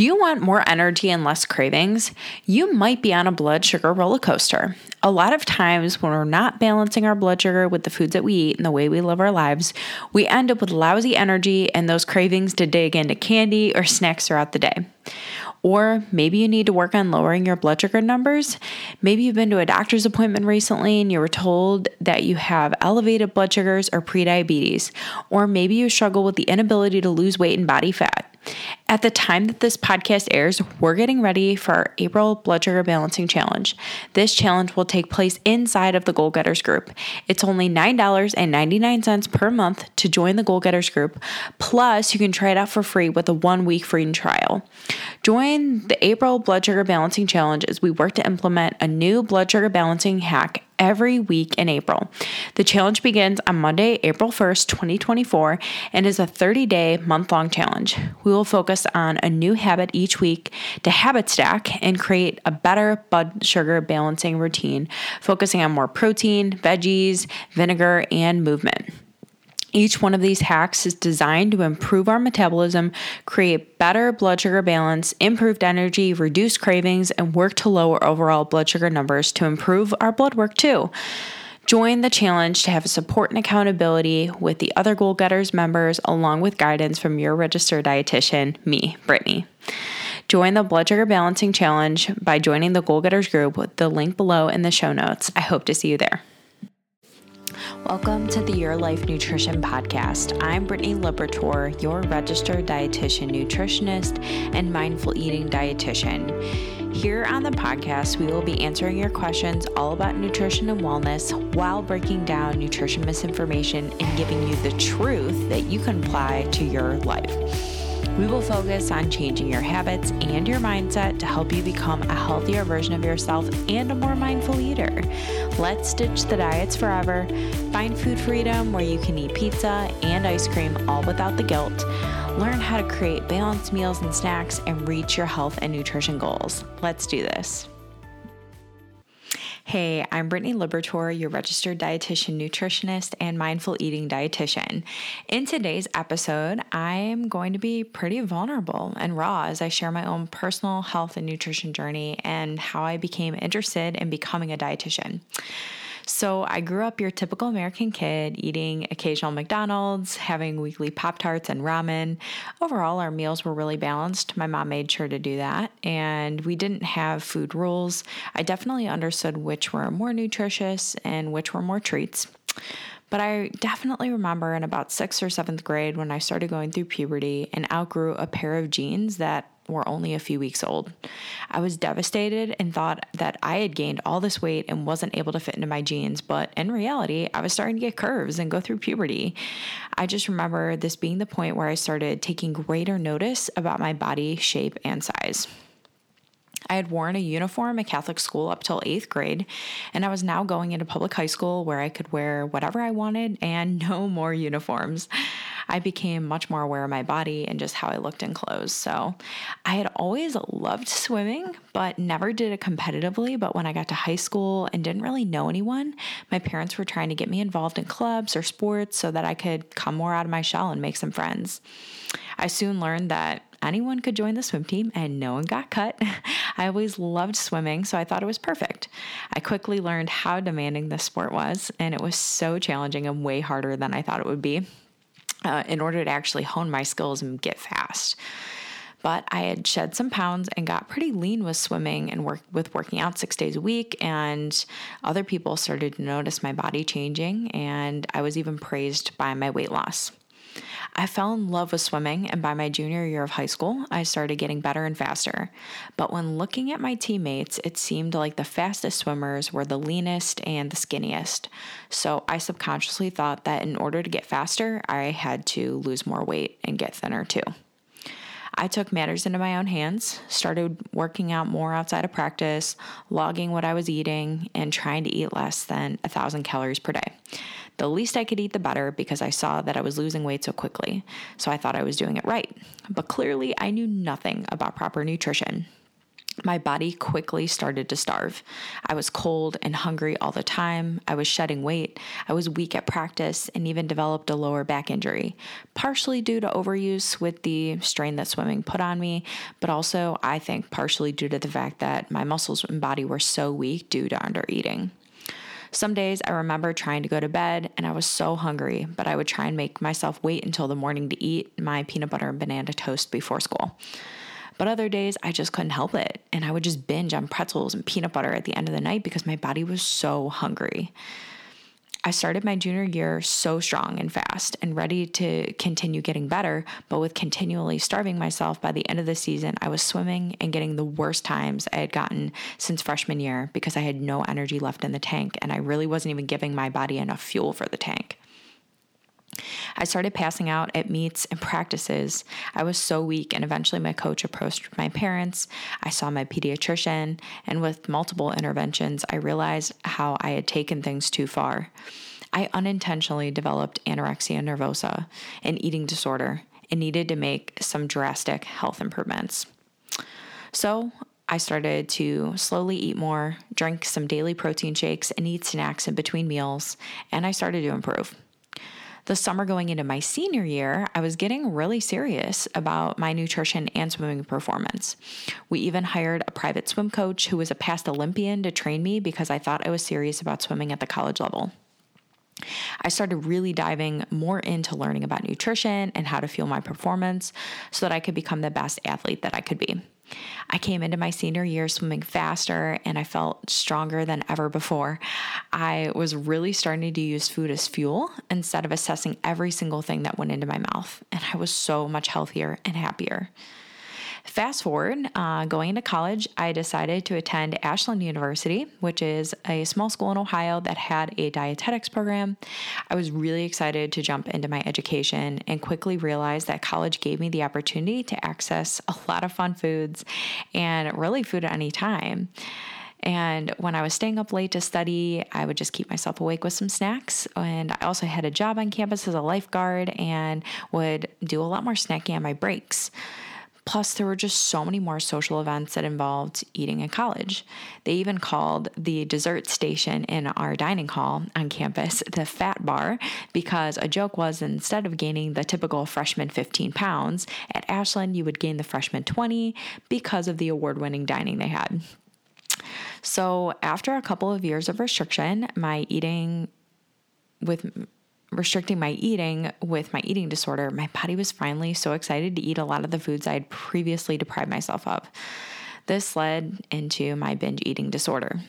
Do you want more energy and less cravings? You might be on a blood sugar roller coaster. A lot of times, when we're not balancing our blood sugar with the foods that we eat and the way we live our lives, we end up with lousy energy and those cravings to dig into candy or snacks throughout the day. Or maybe you need to work on lowering your blood sugar numbers. Maybe you've been to a doctor's appointment recently and you were told that you have elevated blood sugars or prediabetes. Or maybe you struggle with the inability to lose weight and body fat. At the time that this podcast airs, we're getting ready for our April Blood Sugar Balancing Challenge. This challenge will take place inside of the Goal Getters group. It's only $9.99 per month to join the Goal Getters group, plus, you can try it out for free with a one week free trial. Join the April Blood Sugar Balancing Challenge as we work to implement a new blood sugar balancing hack every week in April. The challenge begins on Monday, April 1st, 2024, and is a 30 day, month long challenge. We will focus on a new habit each week to habit stack and create a better blood sugar balancing routine, focusing on more protein, veggies, vinegar, and movement. Each one of these hacks is designed to improve our metabolism, create better blood sugar balance, improved energy, reduce cravings, and work to lower overall blood sugar numbers to improve our blood work too. Join the challenge to have support and accountability with the other Goal Getters members, along with guidance from your registered dietitian, me, Brittany. Join the Blood Sugar Balancing Challenge by joining the Goal Getters group with the link below in the show notes. I hope to see you there. Welcome to the Your Life Nutrition Podcast. I'm Brittany Libertor, your registered dietitian, nutritionist, and mindful eating dietitian. Here on the podcast, we will be answering your questions all about nutrition and wellness while breaking down nutrition misinformation and giving you the truth that you can apply to your life. We will focus on changing your habits and your mindset to help you become a healthier version of yourself and a more mindful eater. Let's ditch the diets forever, find food freedom where you can eat pizza and ice cream all without the guilt. Learn how to create balanced meals and snacks and reach your health and nutrition goals. Let's do this. Hey, I'm Brittany Libertor, your registered dietitian, nutritionist, and mindful eating dietitian. In today's episode, I am going to be pretty vulnerable and raw as I share my own personal health and nutrition journey and how I became interested in becoming a dietitian. So I grew up your typical American kid, eating occasional McDonald's, having weekly Pop Tarts and ramen. Overall, our meals were really balanced. My mom made sure to do that. And we didn't have food rules. I definitely understood which were more nutritious and which were more treats. But I definitely remember in about sixth or seventh grade when I started going through puberty and outgrew a pair of jeans that were only a few weeks old. I was devastated and thought that I had gained all this weight and wasn't able to fit into my jeans, but in reality, I was starting to get curves and go through puberty. I just remember this being the point where I started taking greater notice about my body shape and size. I had worn a uniform at Catholic school up till eighth grade, and I was now going into public high school where I could wear whatever I wanted and no more uniforms. I became much more aware of my body and just how I looked in clothes. So I had always loved swimming, but never did it competitively. But when I got to high school and didn't really know anyone, my parents were trying to get me involved in clubs or sports so that I could come more out of my shell and make some friends. I soon learned that anyone could join the swim team and no one got cut. I always loved swimming, so I thought it was perfect. I quickly learned how demanding this sport was, and it was so challenging and way harder than I thought it would be uh, in order to actually hone my skills and get fast. But I had shed some pounds and got pretty lean with swimming and work with working out six days a week. And other people started to notice my body changing, and I was even praised by my weight loss. I fell in love with swimming, and by my junior year of high school, I started getting better and faster. But when looking at my teammates, it seemed like the fastest swimmers were the leanest and the skinniest. So I subconsciously thought that in order to get faster, I had to lose more weight and get thinner too. I took matters into my own hands, started working out more outside of practice, logging what I was eating, and trying to eat less than a thousand calories per day. The least I could eat, the better, because I saw that I was losing weight so quickly. So I thought I was doing it right. But clearly, I knew nothing about proper nutrition. my body quickly started to starve. I was cold and hungry all the time. I was shedding weight. I was weak at practice and even developed a lower back injury, partially due to overuse with the strain that swimming put on me, but also, I think, partially due to the fact that my muscles and body were so weak due to undereating. Some days I remember trying to go to bed and I was so hungry, but I would try and make myself wait until the morning to eat my peanut butter and banana toast before school. But other days, I just couldn't help it. And I would just binge on pretzels and peanut butter at the end of the night because my body was so hungry. I started my junior year so strong and fast and ready to continue getting better, but with continually starving myself by the end of the season, I was swimming and getting the worst times I had gotten since freshman year because I had no energy left in the tank and I really wasn't even giving my body enough fuel for the tank. I started passing out at meets and practices. I was so weak, and eventually my coach approached my parents. I saw my pediatrician, and with multiple interventions, I realized how I had taken things too far. I unintentionally developed anorexia nervosa, an eating disorder, and needed to make some drastic health improvements. So, I started to slowly eat more, drink some daily protein shakes, and eat snacks in between meals, and I started to improve the summer going into my senior year, I was getting really serious about my nutrition and swimming performance. We even hired a private swim coach who was a past Olympian to train me because I thought I was serious about swimming at the college level. I started really diving more into learning about nutrition and how to fuel my performance so that I could become the best athlete that I could be. I came into my senior year swimming faster and I felt stronger than ever before. I was really starting to use food as fuel instead of assessing every single thing that went into my mouth. And I was so much healthier and happier. Fast forward, uh, going into college, I decided to attend Ashland University, which is a small school in Ohio that had a dietetics program. I was really excited to jump into my education and quickly realized that college gave me the opportunity to access a lot of fun foods and really food at any time. And when I was staying up late to study, I would just keep myself awake with some snacks. And I also had a job on campus as a lifeguard and would do a lot more snacking on my breaks. Plus, there were just so many more social events that involved eating in college. They even called the dessert station in our dining hall on campus the fat bar because a joke was instead of gaining the typical freshman 15 pounds, at Ashland you would gain the freshman 20 because of the award winning dining they had. So, after a couple of years of restriction, my eating with restricting my eating with my eating disorder, my body was finally so excited to eat a lot of the foods I had previously deprived myself of. This led into my binge eating disorder.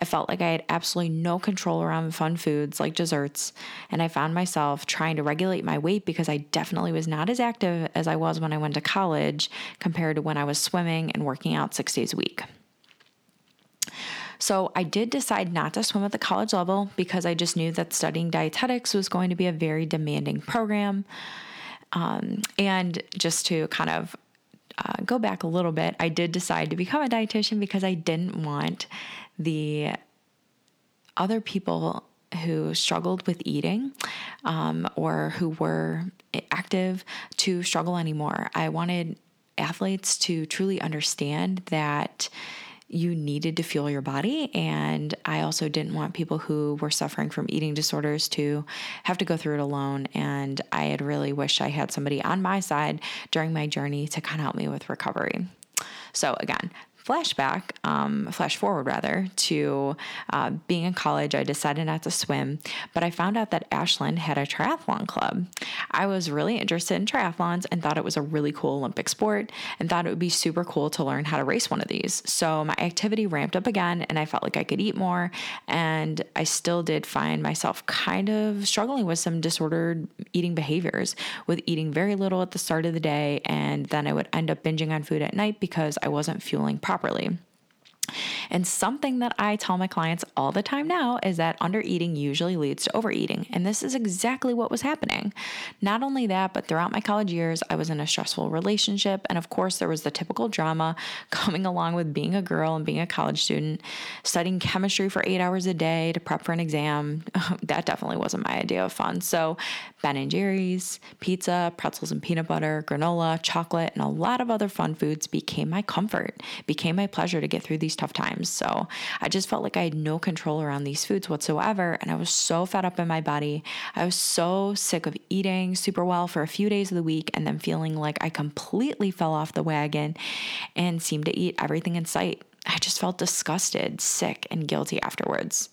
I felt like I had absolutely no control around fun foods like desserts, and I found myself trying to regulate my weight because I definitely was not as active as I was when I went to college compared to when I was swimming and working out six days a week. So I did decide not to swim at the college level because I just knew that studying dietetics was going to be a very demanding program. Um, and just to kind of uh, go back a little bit, I did decide to become a dietitian because I didn't want the other people who struggled with eating um, or who were active to struggle anymore. I wanted athletes to truly understand that you needed to fuel your body. And I also didn't want people who were suffering from eating disorders to have to go through it alone. And I had really wished I had somebody on my side during my journey to kind of help me with recovery. So, again, flashback, um, flash forward rather, to uh, being in college, I decided not to swim, but I found out that Ashland had a triathlon club. I was really interested in triathlons and thought it was a really cool Olympic sport and thought it would be super cool to learn how to race one of these. So my activity ramped up again and I felt like I could eat more. And I still did find myself kind of struggling with some disordered eating behaviors, with eating very little at the start of the day. And then I would end up binging on food at night because I wasn't fueling properly properly. And something that I tell my clients all the time now is that under eating usually leads to overeating. And this is exactly what was happening. Not only that, but throughout my college years, I was in a stressful relationship. And of course, there was the typical drama coming along with being a girl and being a college student, studying chemistry for eight hours a day to prep for an exam. that definitely wasn't my idea of fun. So, Ben and Jerry's, pizza, pretzels and peanut butter, granola, chocolate, and a lot of other fun foods became my comfort, became my pleasure to get through these tough times. So I just felt like I had no control around these foods whatsoever. And I was so fed up in my body. I was so sick of eating super well for a few days of the week and then feeling like I completely fell off the wagon and seemed to eat everything in sight. I just felt disgusted, sick, and guilty afterwards.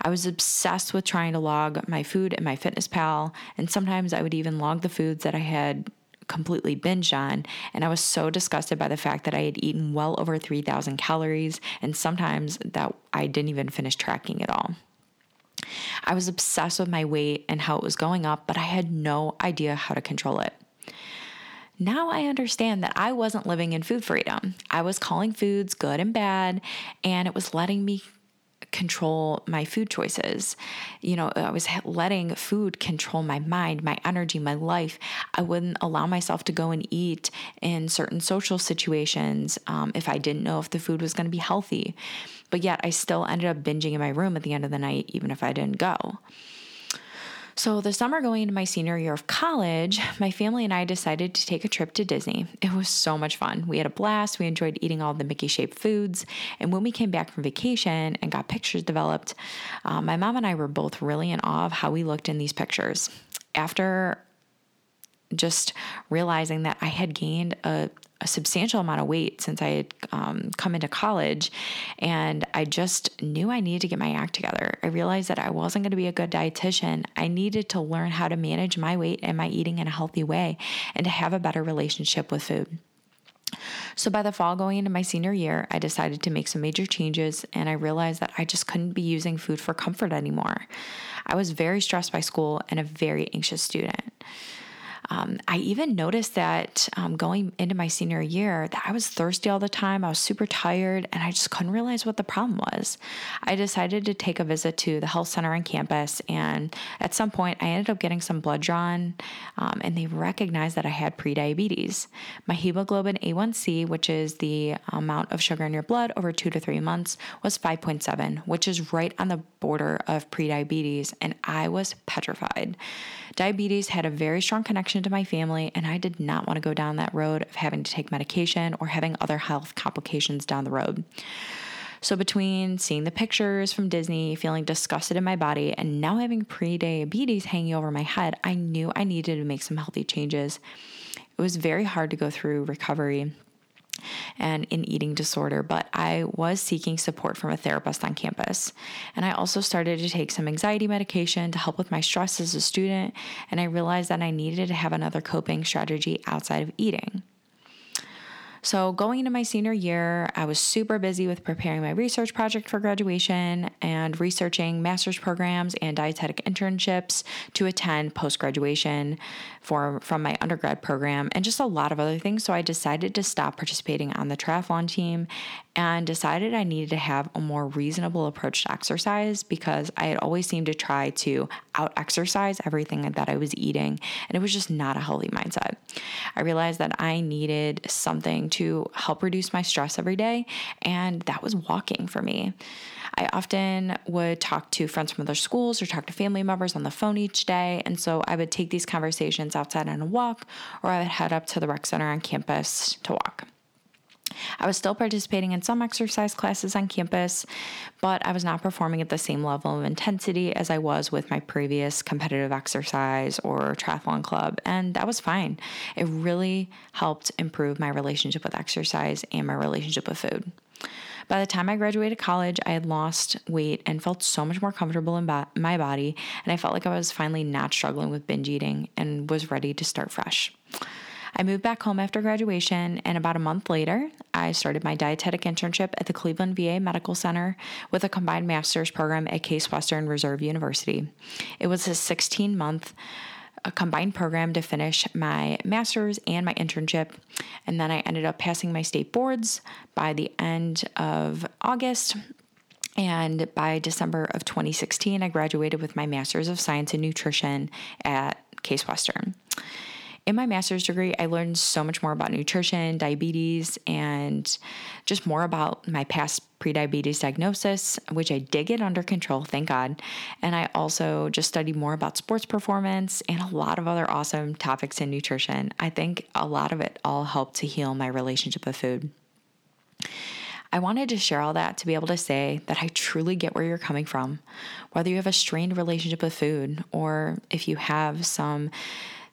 I was obsessed with trying to log my food in my fitness pal, and sometimes I would even log the foods that I had completely binge on. And I was so disgusted by the fact that I had eaten well over 3,000 calories, and sometimes that I didn't even finish tracking it all. I was obsessed with my weight and how it was going up, but I had no idea how to control it. Now I understand that I wasn't living in food freedom. I was calling foods good and bad, and it was letting me control my food choices. You know, I was letting food control my mind, my energy, my life. I wouldn't allow myself to go and eat in certain social situations um, if I didn't know if the food was going to be healthy. But yet I still ended up binging in my room at the end of the night, even if I didn't go. So, the summer going into my senior year of college, my family and I decided to take a trip to Disney. It was so much fun. We had a blast. We enjoyed eating all the Mickey shaped foods. And when we came back from vacation and got pictures developed, uh, my mom and I were both really in awe of how we looked in these pictures. After just realizing that I had gained a, a substantial amount of weight since I had um, come into college. And I just knew I needed to get my act together. I realized that I wasn't going to be a good dietitian. I needed to learn how to manage my weight and my eating in a healthy way and to have a better relationship with food. So, by the fall going into my senior year, I decided to make some major changes and I realized that I just couldn't be using food for comfort anymore. I was very stressed by school and a very anxious student. Um, I even noticed that um, going into my senior year that I was thirsty all the time. I was super tired, and I just couldn't realize what the problem was. I decided to take a visit to the health center on campus, and at some point, I ended up getting some blood drawn, um, and they recognized that I had prediabetes. My hemoglobin A1C, which is the amount of sugar in your blood over two to three months, was 5.7, which is right on the border of prediabetes, and I was petrified. Diabetes had a very strong connection to my family, and I did not want to go down that road of having to take medication or having other health complications down the road. So, between seeing the pictures from Disney, feeling disgusted in my body, and now having pre-diabetes hanging over my head, I knew I needed to make some healthy changes. It was very hard to go through recovery and an eating disorder, but I was seeking support from a therapist on campus. And I also started to take some anxiety medication to help with my stress as a student, and I realized that I needed to have another coping strategy outside of eating. So, going into my senior year, I was super busy with preparing my research project for graduation and researching master's programs and dietetic internships to attend post graduation from my undergrad program and just a lot of other things. So, I decided to stop participating on the triathlon team and decided I needed to have a more reasonable approach to exercise because I had always seemed to try to out exercise everything that I was eating, and it was just not a healthy mindset. I realized that I needed something to help reduce my stress every day, and that was walking for me. I often would talk to friends from other schools or talk to family members on the phone each day. And so I would take these conversations outside on a walk, or I would head up to the rec center on campus to walk. I was still participating in some exercise classes on campus, but I was not performing at the same level of intensity as I was with my previous competitive exercise or triathlon club, and that was fine. It really helped improve my relationship with exercise and my relationship with food. By the time I graduated college, I had lost weight and felt so much more comfortable in my body, and I felt like I was finally not struggling with binge eating and was ready to start fresh. I moved back home after graduation, and about a month later, I started my dietetic internship at the Cleveland VA Medical Center with a combined master's program at Case Western Reserve University. It was a 16 month a uh, combined program to finish my master's and my internship. And then I ended up passing my state boards by the end of August. And by December of 2016, I graduated with my master's of science in nutrition at Case Western in my master's degree, I learned so much more about nutrition, diabetes, and just more about my past prediabetes diagnosis, which I did get under control, thank God. And I also just studied more about sports performance and a lot of other awesome topics in nutrition. I think a lot of it all helped to heal my relationship with food. I wanted to share all that to be able to say that I truly get where you're coming from. Whether you have a strained relationship with food or if you have some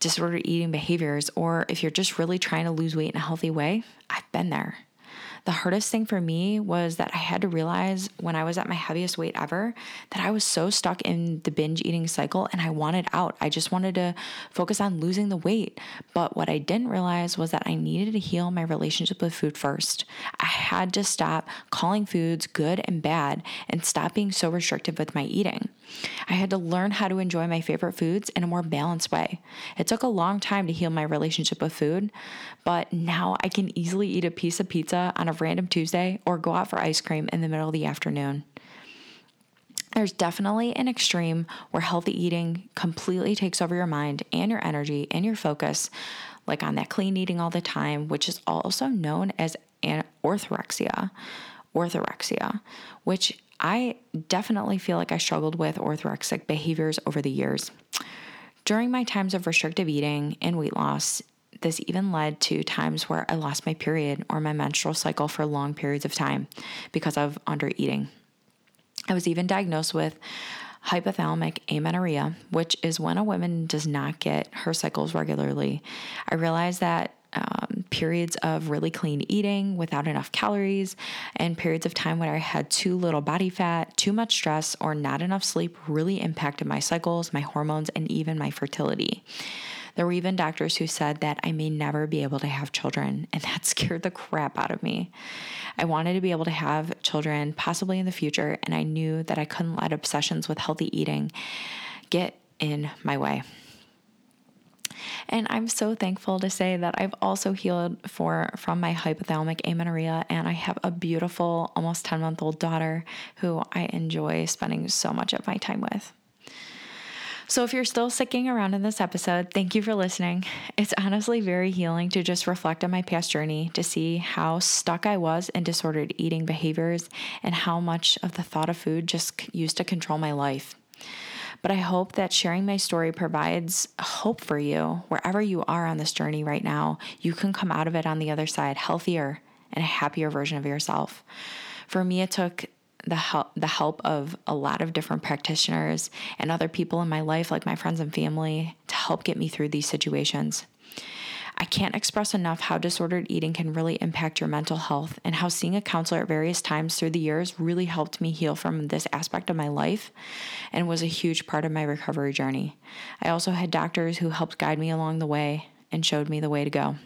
disordered eating behaviors, or if you're just really trying to lose weight in a healthy way, I've been there. The hardest thing for me was that I had to realize when I was at my heaviest weight ever that I was so stuck in the binge eating cycle and I wanted out. I just wanted to focus on losing the weight. But what I didn't realize was that I needed to heal my relationship with food first. I had to stop calling foods good and bad and stop being so restrictive with my eating. I had to learn how to enjoy my favorite foods in a more balanced way. It took a long time to heal my relationship with food, but now I can easily eat a piece of pizza on a random Tuesday or go out for ice cream in the middle of the afternoon. There's definitely an extreme where healthy eating completely takes over your mind and your energy and your focus, like on that clean eating all the time, which is also known as an orthorexia. Orthorexia, which I definitely feel like I struggled with orthorexic behaviors over the years. During my times of restrictive eating and weight loss, this even led to times where I lost my period or my menstrual cycle for long periods of time because of under eating. I was even diagnosed with hypothalamic amenorrhea, which is when a woman does not get her cycles regularly. I realized that um, periods of really clean eating without enough calories, and periods of time when I had too little body fat, too much stress, or not enough sleep really impacted my cycles, my hormones, and even my fertility. There were even doctors who said that I may never be able to have children, and that scared the crap out of me. I wanted to be able to have children possibly in the future, and I knew that I couldn't let obsessions with healthy eating get in my way. And I'm so thankful to say that I've also healed for from my hypothalamic amenorrhea and I have a beautiful almost 10 month old daughter who I enjoy spending so much of my time with. So, if you're still sticking around in this episode, thank you for listening. It's honestly very healing to just reflect on my past journey to see how stuck I was in disordered eating behaviors and how much of the thought of food just used to control my life. But I hope that sharing my story provides hope for you wherever you are on this journey right now. You can come out of it on the other side healthier and a happier version of yourself. For me, it took the help the help of a lot of different practitioners and other people in my life like my friends and family to help get me through these situations. I can't express enough how disordered eating can really impact your mental health and how seeing a counselor at various times through the years really helped me heal from this aspect of my life and was a huge part of my recovery journey. I also had doctors who helped guide me along the way and showed me the way to go.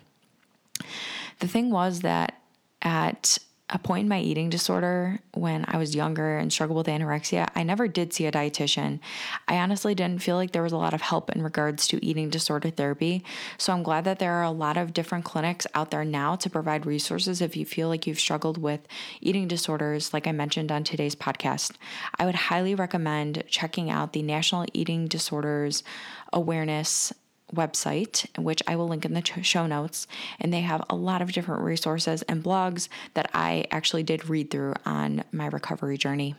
The thing was that at a point in my eating disorder when I was younger and struggled with anorexia, I never did see a dietitian. I honestly didn't feel like there was a lot of help in regards to eating disorder therapy. So I'm glad that there are a lot of different clinics out there now to provide resources if you feel like you've struggled with eating disorders, like I mentioned on today's podcast. I would highly recommend checking out the National Eating Disorders Awareness website, which I will link in the show notes. And they have a lot of different resources and blogs that I actually did read through on my recovery journey.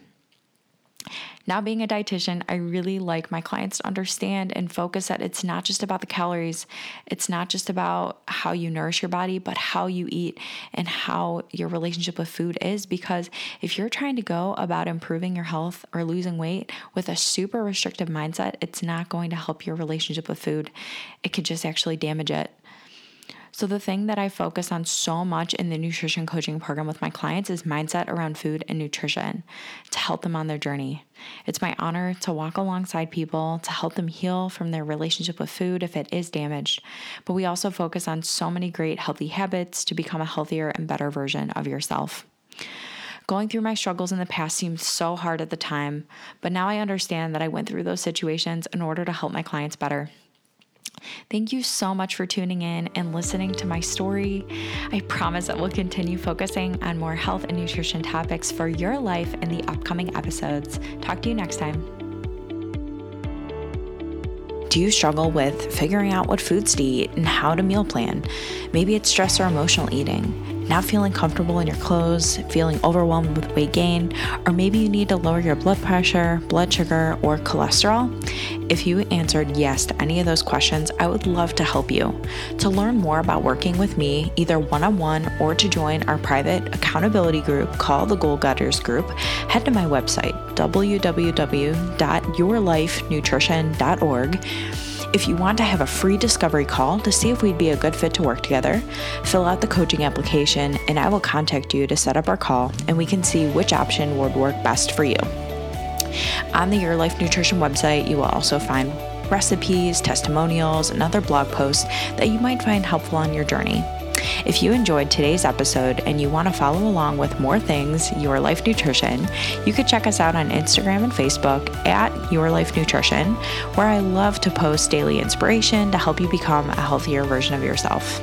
Now, being a dietitian, I really like my clients to understand and focus that it's not just about the calories, it's not just about how you nourish your body, but how you eat and how your relationship with food is. Because if you're trying to go about improving your health or losing weight with a super restrictive mindset, it's not going to help your relationship with food. It could just actually damage it. So, the thing that I focus on so much in the nutrition coaching program with my clients is mindset around food and nutrition to help them on their journey. It's my honor to walk alongside people to help them heal from their relationship with food if it is damaged. But we also focus on so many great healthy habits to become a healthier and better version of yourself. Going through my struggles in the past seemed so hard at the time, but now I understand that I went through those situations in order to help my clients better. Thank you so much for tuning in and listening to my story. I promise that we'll continue focusing on more health and nutrition topics for your life in the upcoming episodes. Talk to you next time. Do you struggle with figuring out what foods to eat and how to meal plan? Maybe it's stress or emotional eating not feeling comfortable in your clothes, feeling overwhelmed with weight gain, or maybe you need to lower your blood pressure, blood sugar, or cholesterol? If you answered yes to any of those questions, I would love to help you. To learn more about working with me, either one on one or to join our private accountability group called the Goal Getters Group, head to my website, www.yourlifenutrition.org if you want to have a free discovery call to see if we'd be a good fit to work together, fill out the coaching application and I will contact you to set up our call and we can see which option would work best for you. On the Your Life Nutrition website, you will also find recipes, testimonials, and other blog posts that you might find helpful on your journey. If you enjoyed today's episode and you want to follow along with more things Your Life Nutrition, you could check us out on Instagram and Facebook at Your Life Nutrition, where I love to post daily inspiration to help you become a healthier version of yourself.